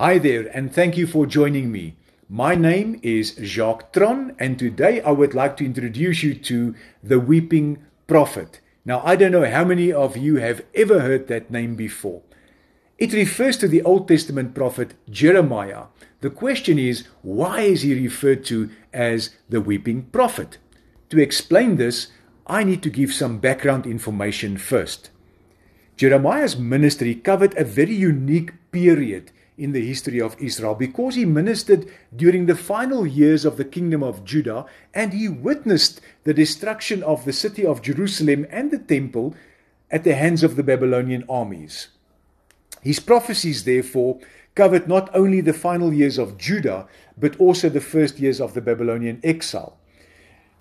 Hi there, and thank you for joining me. My name is Jacques Theron, and today I would like to introduce you to the Weeping Prophet. Now, I don't know how many of you have ever heard that name before. It refers to the Old Testament prophet Jeremiah. The question is, why is he referred to as the Weeping Prophet? To explain this, I need to give some background information first. Jeremiah's ministry covered a very unique period in the history of Israel because he ministered during the final years of the kingdom of Judah and he witnessed the destruction of the city of Jerusalem and the temple at the hands of the Babylonian armies. His prophecies, therefore, covered not only the final years of Judah, but also the first years of the Babylonian exile.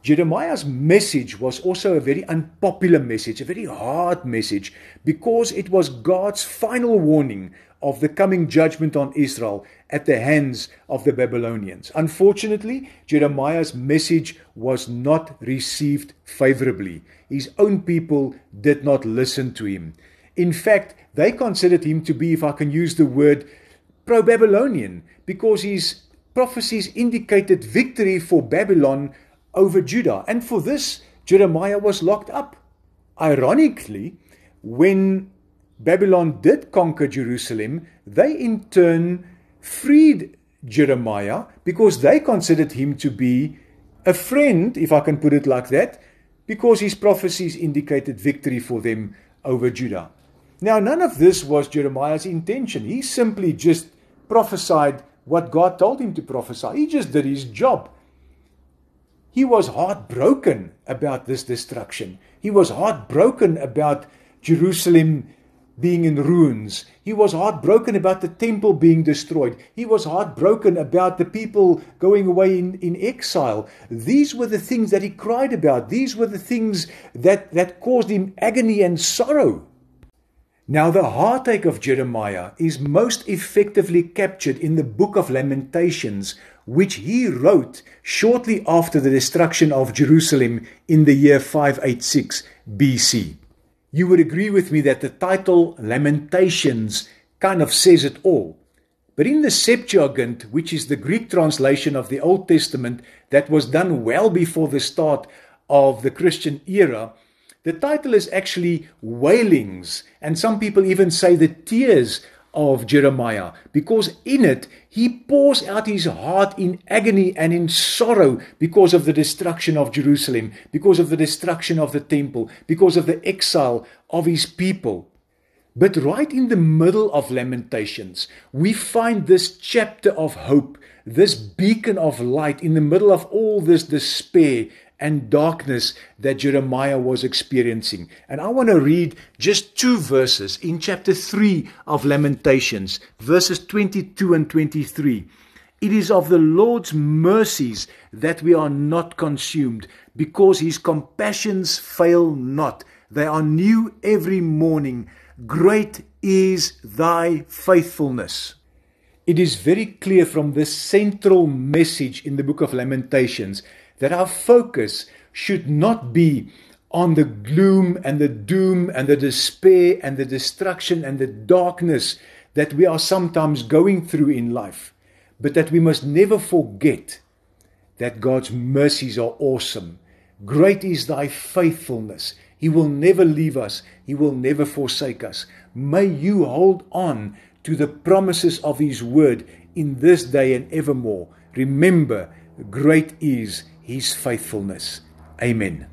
Jeremiah's message was also a very unpopular message, a very hard message, because it was God's final warning of the coming judgment on Israel at the hands of the Babylonians. Unfortunately, Jeremiah's message was not received favorably. His own people did not listen to him. In fact, they considered him to be, if I can use the word, pro Babylonian, because his prophecies indicated victory for Babylon over Judah. And for this, Jeremiah was locked up. Ironically, when Babylon did conquer Jerusalem, they in turn freed Jeremiah because they considered him to be a friend, if I can put it like that, because his prophecies indicated victory for them over Judah. Now, none of this was Jeremiah's intention. He simply just prophesied what God told him to prophesy. He just did his job. He was heartbroken about this destruction. He was heartbroken about Jerusalem being in ruins. He was heartbroken about the temple being destroyed. He was heartbroken about the people going away in, in exile. These were the things that he cried about. These were the things that, that caused him agony and sorrow. Now, the heartache of Jeremiah is most effectively captured in the book of Lamentations, which he wrote shortly after the destruction of Jerusalem in the year 586 BC. You would agree with me that the title Lamentations kind of says it all. But in the Septuagint, which is the Greek translation of the Old Testament that was done well before the start of the Christian era, the title is actually Wailings, and some people even say the tears of Jeremiah, because in it he pours out his heart in agony and in sorrow because of the destruction of Jerusalem, because of the destruction of the temple, because of the exile of his people. But right in the middle of Lamentations, we find this chapter of hope, this beacon of light in the middle of all this despair and darkness that Jeremiah was experiencing. And I want to read just two verses in chapter 3 of Lamentations, verses 22 and 23. It is of the Lord's mercies that we are not consumed, because his compassions fail not. They are new every morning. Great is thy faithfulness. It is very clear from this central message in the book of Lamentations that our focus should not be on the gloom and the doom and the despair and the destruction and the darkness that we are sometimes going through in life, but that we must never forget that God's mercies are awesome. Great is thy faithfulness. He will never leave us, He will never forsake us. May you hold on to the promises of His word in this day and evermore. Remember, great is his faithfulness. Amen.